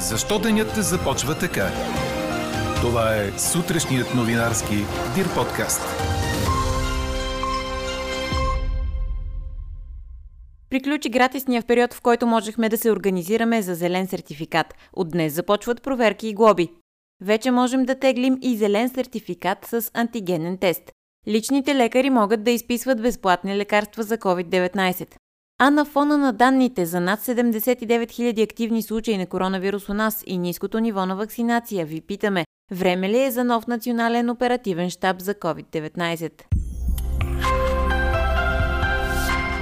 Защо денят започва така? Това е сутрешният новинарски Дир подкаст. Приключи гратисния период, в който можехме да се организираме за зелен сертификат. От днес започват проверки и глоби. Вече можем да теглим и зелен сертификат с антигенен тест. Личните лекари могат да изписват безплатни лекарства за COVID-19. А на фона на данните за над 79 000 активни случаи на коронавирус у нас и ниското ниво на вакцинация, ви питаме, време ли е за нов национален оперативен штаб за COVID-19?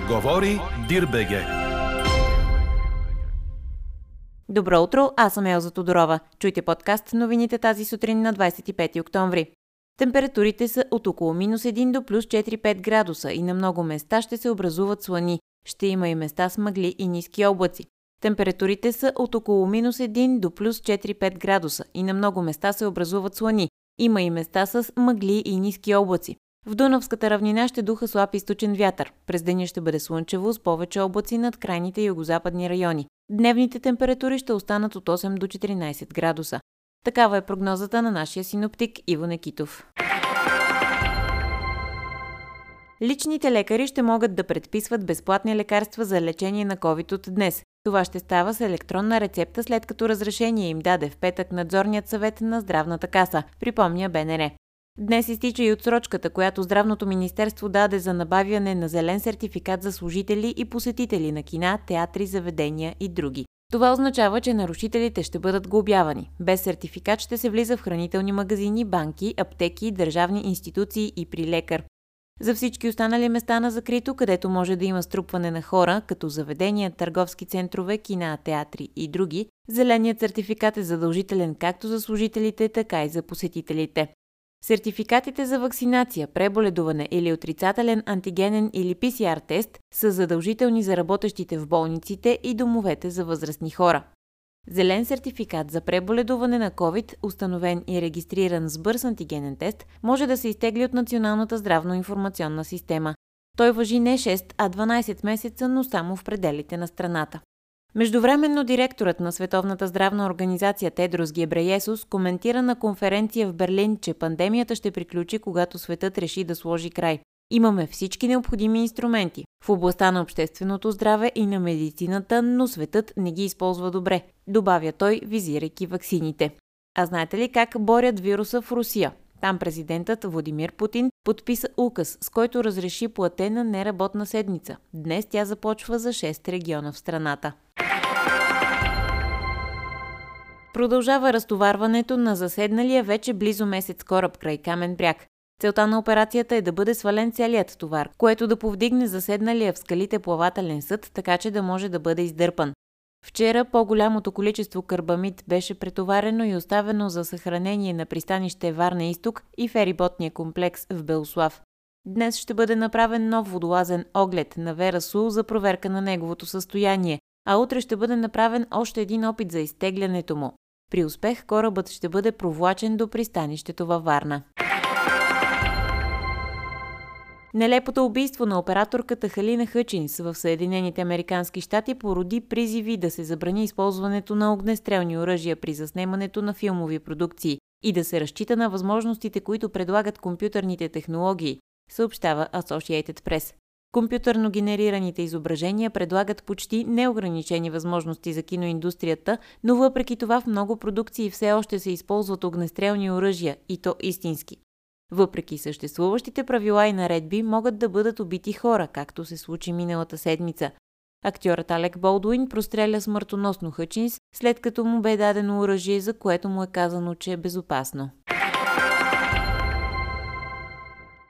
Говори Дирбеге. Добро утро, аз съм Елза Тодорова. Чуйте подкаст новините тази сутрин на 25 октомври. Температурите са от около минус 1 до плюс 4-5 градуса и на много места ще се образуват слани. Ще има и места с мъгли и ниски облаци. Температурите са от около минус 1 до плюс 4-5 градуса и на много места се образуват слани. Има и места с мъгли и ниски облаци. В Дунавската равнина ще духа слаб източен вятър. През деня ще бъде слънчево с повече облаци над крайните югозападни райони. Дневните температури ще останат от 8 до 14 градуса. Такава е прогнозата на нашия синоптик Иво Некитов. Личните лекари ще могат да предписват безплатни лекарства за лечение на COVID от днес. Това ще става с електронна рецепта, след като разрешение им даде в петък надзорният съвет на здравната каса, припомня БНР. Днес изтича и отсрочката, която Здравното министерство даде за набавяне на зелен сертификат за служители и посетители на кина, театри, заведения и други. Това означава, че нарушителите ще бъдат глобявани. Без сертификат ще се влиза в хранителни магазини, банки, аптеки, държавни институции и при лекар. За всички останали места на закрито, където може да има струпване на хора, като заведения, търговски центрове, кина, театри и други, зеленият сертификат е задължителен както за служителите, така и за посетителите. Сертификатите за вакцинация, преболедуване или отрицателен антигенен или PCR тест са задължителни за работещите в болниците и домовете за възрастни хора. Зелен сертификат за преболедуване на COVID, установен и регистриран с бърз антигенен тест, може да се изтегли от Националната здравно-информационна система. Той въжи не 6, а 12 месеца, но само в пределите на страната. Междувременно директорът на Световната здравна организация Тедрос Гебреесус коментира на конференция в Берлин, че пандемията ще приключи, когато светът реши да сложи край. Имаме всички необходими инструменти в областта на общественото здраве и на медицината, но светът не ги използва добре, добавя той, визирайки ваксините. А знаете ли как борят вируса в Русия? Там президентът Владимир Путин подписа указ, с който разреши платена неработна седмица. Днес тя започва за 6 региона в страната. Продължава разтоварването на заседналия вече близо месец кораб край Камен бряг. Целта на операцията е да бъде свален целият товар, което да повдигне заседналия в скалите плавателен съд, така че да може да бъде издърпан. Вчера по-голямото количество карбамид беше претоварено и оставено за съхранение на пристанище Варна Изток и фериботния комплекс в Белослав. Днес ще бъде направен нов водолазен оглед на Вера Сул за проверка на неговото състояние, а утре ще бъде направен още един опит за изтеглянето му. При успех корабът ще бъде провлачен до пристанището във Варна. Нелепото убийство на операторката Халина Хъчинс в Съединените Американски щати породи призиви да се забрани използването на огнестрелни оръжия при заснемането на филмови продукции и да се разчита на възможностите, които предлагат компютърните технологии, съобщава Associated Press. Компютърно генерираните изображения предлагат почти неограничени възможности за киноиндустрията, но въпреки това в много продукции все още се използват огнестрелни оръжия, и то истински. Въпреки съществуващите правила и наредби, могат да бъдат убити хора, както се случи миналата седмица. Актьорът Алек Болдуин простреля смъртоносно Хъчинс, след като му бе дадено оръжие, за което му е казано, че е безопасно.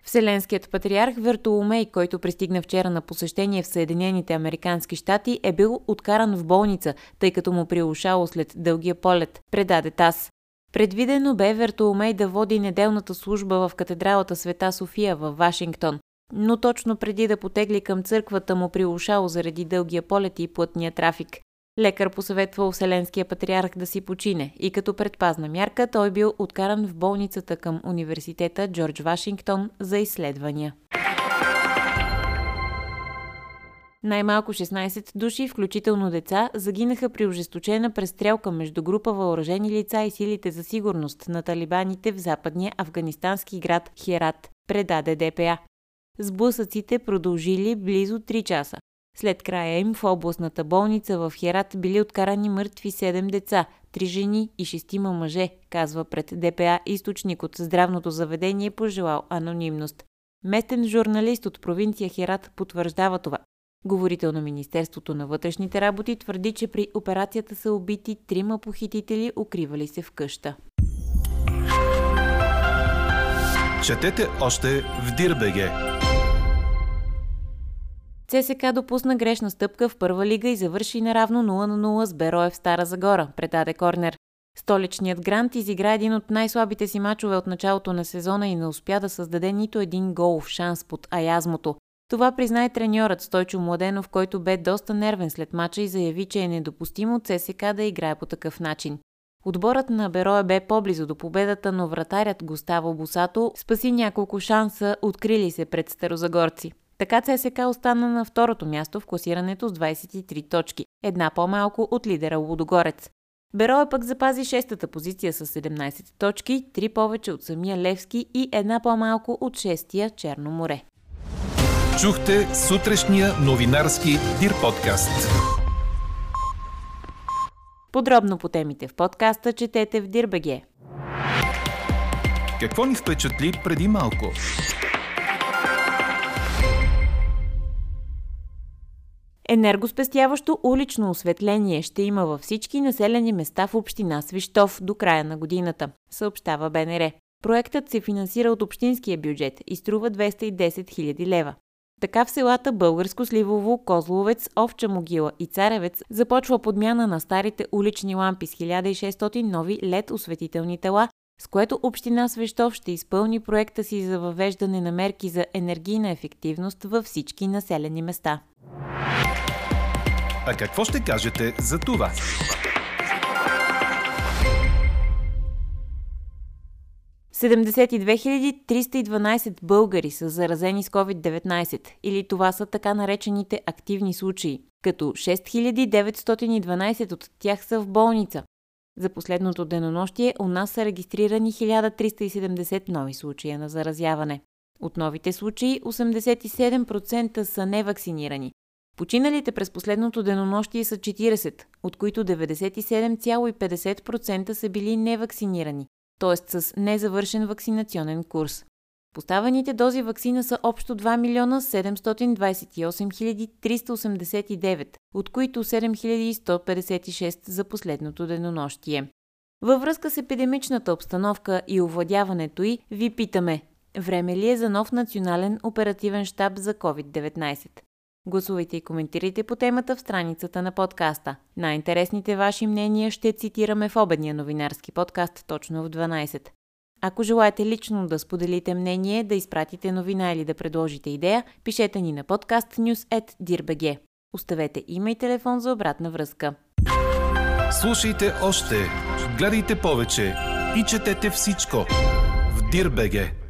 Вселенският патриарх Вертоломей, който пристигна вчера на посещение в Съединените Американски щати, е бил откаран в болница, тъй като му приушало след дългия полет, предаде ТАС. Предвидено бе Вертоломей да води неделната служба в катедралата Света София в Вашингтон, но точно преди да потегли към църквата му приушало заради дългия полет и плътния трафик. Лекар посъветвал Вселенския патриарх да си почине и като предпазна мярка той бил откаран в болницата към университета Джордж Вашингтон за изследвания. Най-малко 16 души, включително деца, загинаха при ожесточена престрелка между група въоръжени лица и силите за сигурност на талибаните в западния афганистански град Херат, предаде ДПА. Сблъсъците продължили близо 3 часа. След края им в областната болница в Херат били откарани мъртви 7 деца, 3 жени и 6 мъже, казва пред ДПА източник от здравното заведение, пожелал анонимност. Местен журналист от провинция Херат потвърждава това. Говорител на Министерството на вътрешните работи твърди, че при операцията са убити трима похитители, укривали се в къща. Четете още в Дирбеге. ЦСК допусна грешна стъпка в първа лига и завърши наравно 0 на 0 с Бероев Стара Загора, предаде Корнер. Столичният грант изигра един от най-слабите си мачове от началото на сезона и не успя да създаде нито един гол в шанс под Аязмото. Това призна и треньорът Стойчо Младенов, който бе доста нервен след мача и заяви, че е недопустимо ЦСК да играе по такъв начин. Отборът на Бероя бе по-близо до победата, но вратарят Густаво Босато спаси няколко шанса, открили се пред старозагорци. Така ЦСК остана на второто място в класирането с 23 точки, една по-малко от лидера Лудогорец. Бероя пък запази шестата позиция с 17 точки, три повече от самия Левски и една по-малко от шестия Черно море. Чухте сутрешния новинарски Дир подкаст. Подробно по темите в подкаста четете в Дирбеге. Какво ни впечатли преди малко? Енергоспестяващо улично осветление ще има във всички населени места в община Свищов до края на годината, съобщава БНР. Проектът се финансира от общинския бюджет и струва 210 000 лева. Така в селата Българско Сливово, Козловец, Овча могила и Царевец започва подмяна на старите улични лампи с 1600 нови LED осветителни тела, с което Община Свещов ще изпълни проекта си за въвеждане на мерки за енергийна ефективност във всички населени места. А какво ще кажете за това? Седемдесет 312 българи са заразени с COVID-19 или това са така наречените активни случаи, като 6912 от тях са в болница. За последното денонощие у нас са регистрирани 1370 нови случая на заразяване. От новите случаи 87% са невакцинирани, Починалите през последното денонощие са 40, от които 97,50% са били невакцинирани, т.е. с незавършен вакцинационен курс. Поставените дози вакцина са общо 2 милиона 728 389, от които 7156 за последното денонощие. Във връзка с епидемичната обстановка и овладяването й, ви питаме, време ли е за нов национален оперативен штаб за COVID-19? Гласувайте и коментирайте по темата в страницата на подкаста. Най-интересните ваши мнения ще цитираме в обедния новинарски подкаст точно в 12. Ако желаете лично да споделите мнение, да изпратите новина или да предложите идея, пишете ни на podcastnews.dirbg. Оставете име и телефон за обратна връзка. Слушайте още, гледайте повече и четете всичко в Дирбеге.